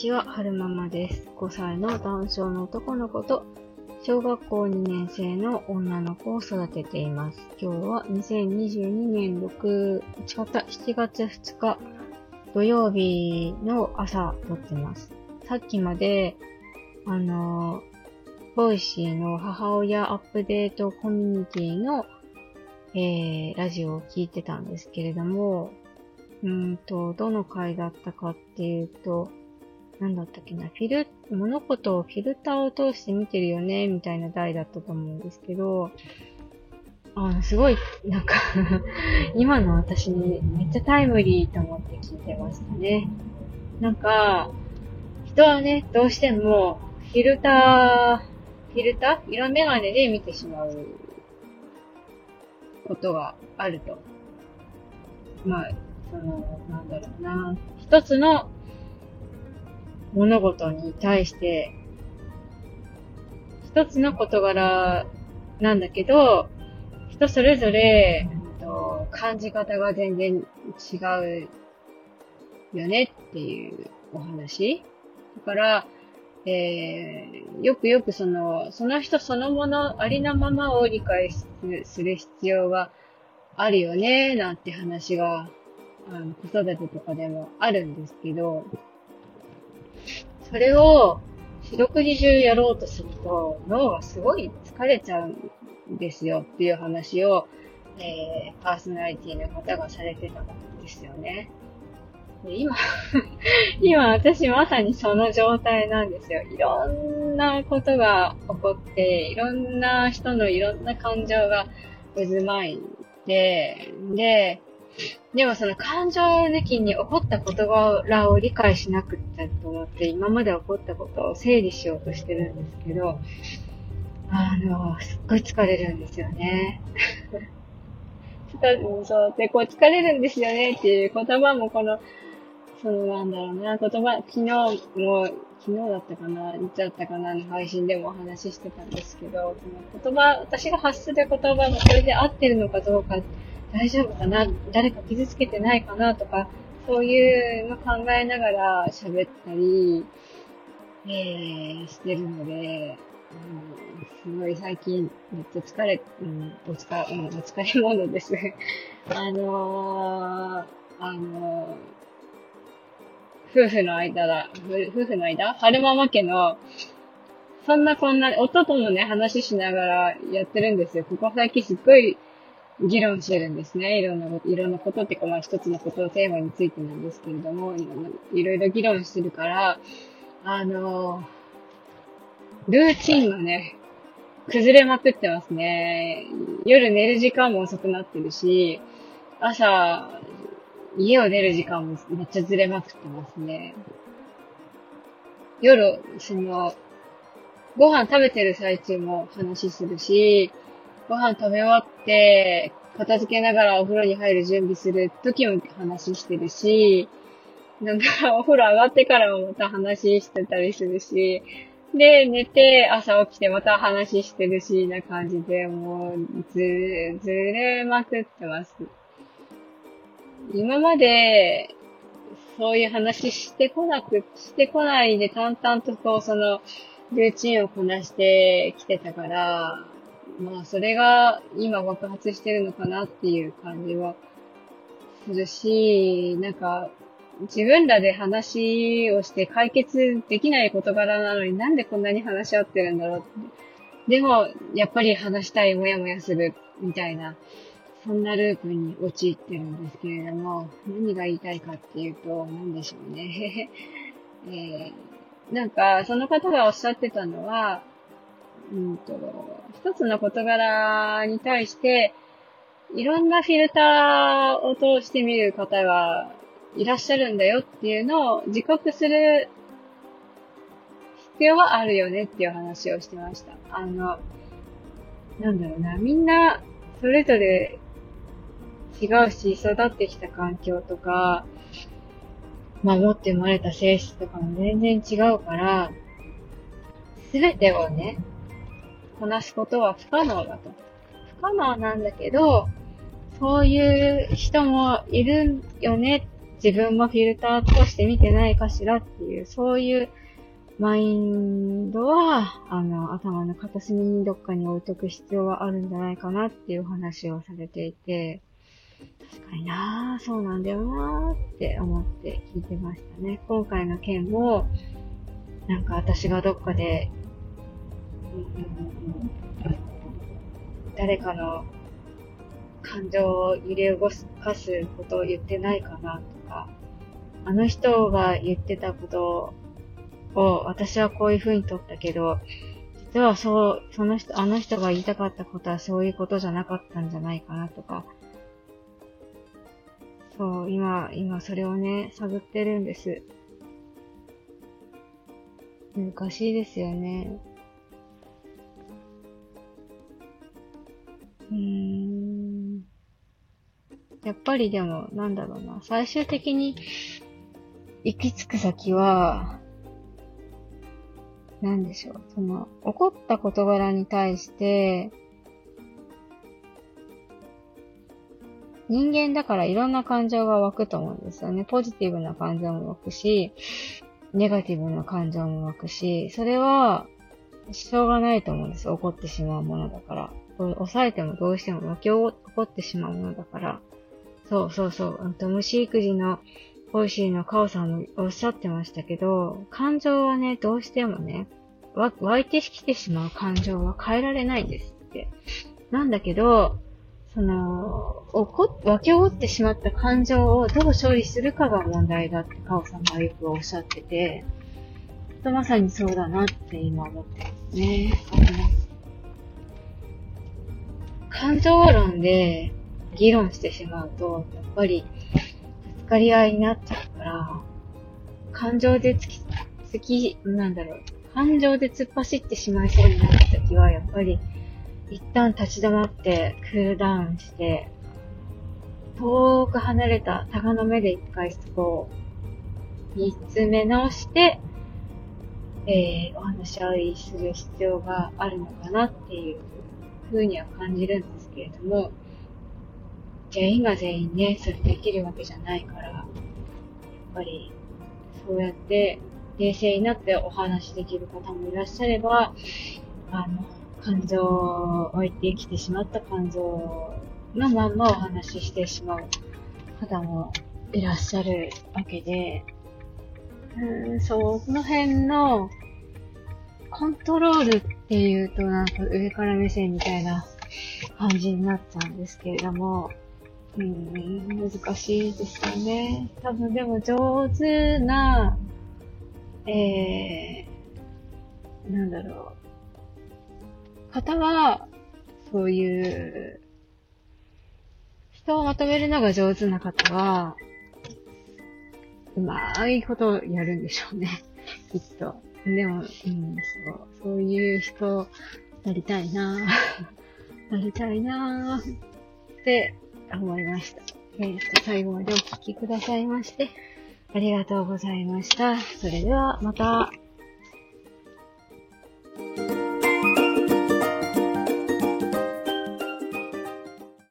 ちは、はるままです。5歳の男性の男の子と、小学校2年生の女の子を育てています。今日は2022年6、違った、7月2日土曜日の朝撮ってます。さっきまで、あの、 Voicy の母親アップデートコミュニティの、えー、ラジオを聞いてたんですけれども、うんと、どの回だったかっていうと、なんだったっけな、フィル、物事をフィルターを通して見てるよね、みたいな題だったと思うんですけど、あの、すごい、なんか 今の私にめっちゃタイムリーと思って聞いてましたね。なんか、人はね、どうしても、フィルター、フィルター？色眼鏡で見てしまうことがあると。まあ、その、なんだろうな。一つの物事に対して、一つの事柄なんだけど、人それぞれ、と感じ方が全然違うよねっていうお話。だから、えー、よくよくその、その人そのものありのままを理解すする必要があるよね、なんて話が、あの、子育てとかでもあるんですけど、それを四六時中やろうとすると脳がすごい疲れちゃうんですよっていう話を、えー、パーソナリティの方がされてたんですよね。で今、今私まさにその状態なんですよ。いろんなことが起こって、いろんな人のいろんな感情が渦巻いて、で、でもその感情抜きに起こった事柄を理解しなくっちゃと思って、今まで起こったことを整理しようとしてるんですけど、あの、すっごい疲れるんですよね。そう、で、こう疲れるんですよねっていう言葉もこの、そのなんだろうな、言葉、昨日も、昨日だったかな、いつだったかなの配信でもお話ししてたんですけど、その言葉、私が発する言葉がこれで合ってるのかどうかって、大丈夫かな？誰か傷つけてないかな？とか、そういうの考えながら喋ったり、えー、してるので、うん、すごい最近めっちゃ疲れ、うん、お疲れ、うん、お疲れ者です。あのー、あのー、夫婦の間だ、夫婦の間？春ママ家の、そんなこんな、夫ともね、話しながらやってるんですよ。ここ最近すっごい議論してるんですね。いろんなこと、いろんなことってか、まあ一つのことをテーマについてなんですけれども、いろ、いろ議論してるから、あの、ルーチンがね、崩れまくってますね。夜寝る時間も遅くなってるし、朝、家を出る時間もめっちゃずれまくってますね。夜、その、ご飯食べてる最中も話するし、ご飯食べ終わって、片付けながらお風呂に入る準備する時も話してるし、なんかお風呂上がってからもまた話してたりするし、で、寝て朝起きてまた話してるし、な感じで、もう、ず、ずれまくってます。今まで、そういう話してこなく、してこないで淡々とこう、その、ルーチンをこなしてきてたから、まあ、それが今爆発してるのかなっていう感じはするし、なんか、自分らで話をして解決できない事柄なのになんでこんなに話し合ってるんだろうって。でも、やっぱり話したい、もやもやする、みたいな、そんなループに陥ってるんですけれども、何が言いたいかっていうと、何でしょうね。えー、なんか、その方がおっしゃってたのは、うんと、一つの事柄に対して、いろんなフィルターを通して見る方がいらっしゃるんだよっていうのを自覚する必要はあるよねっていう話をしてました。あの、なんだろうな、みんなそれぞれ違うし、育ってきた環境とか、守って生まれた性質とかも全然違うから、すべてをね、こなすことは不可能だと。不可能なんだけど、そういう人もいるよね自分もフィルターとして見てないかしらっていう、そういうマインドは、あの、頭の片隅にどっかに置いとく必要はあるんじゃないかなっていう話をされていて、確かになぁ、そうなんだよなぁって思って聞いてましたね。今回の件も、なんか私がどっかで、誰かの感情を揺れ動かすことを言ってないかなとか、あの人が言ってたことを私はこういう風に取ったけど、実はそう、その人、あの人が言いたかったことはそういうことじゃなかったんじゃないかなとか、そう、今、今それをね、探ってるんです。難しいですよね。うん。やっぱりでも、なんだろうな。最終的に行き着く先は、なんでしょう。その、起こった事柄に対して、人間だからいろんな感情が湧くと思うんですよね。ポジティブな感情も湧くし、ネガティブな感情も湧くし、それは、しょうがないと思うんです起こってしまうものだから。抑えてもどうしても湧き起こってしまうものだから。そうそうそう。あと虫育児のポイシーのカオさんもおっしゃってましたけど、感情はね、どうしてもね、湧いてきてしまう感情は変えられないんですって。なんだけど、その、起こ、湧き起こってしまった感情をどう処理するかが問題だってカオさんがよくおっしゃってて、まさにそうだなって今思ってますね。感情論で議論してしまうと、やっぱり、ぶつかり合いになっちゃうから、感情で突き、突き、なんだろう、感情で突っ走ってしまいそうになった時は、やっぱり、一旦立ち止まってクールダウンして、遠く離れた鷹の目で一回そこを見つめ直して、えー、お話し合いする必要があるのかなっていう風には感じるんですけれども、全員が全員ね、それできるわけじゃないから、やっぱり、そうやって冷静になってお話しできる方もいらっしゃれば、あの、感情を置いてきてしまった感情のまんまお話ししてしまう方もいらっしゃるわけで、うん、そう、この辺のコントロールっっていうとなんか上から目線みたいな感じになっちゃうんですけれども、うん、難しいですよね。多分でも上手な、えー、なんだろう。方は、そういう、人をまとめるのが上手な方は、うまいことやるんでしょうね。きっと。でも、うん、そう、そういう人、なりたいなぁ なりたいなぁって思いました。えー、と、最後までお聴きくださいまして、ありがとうございました。それでは、また。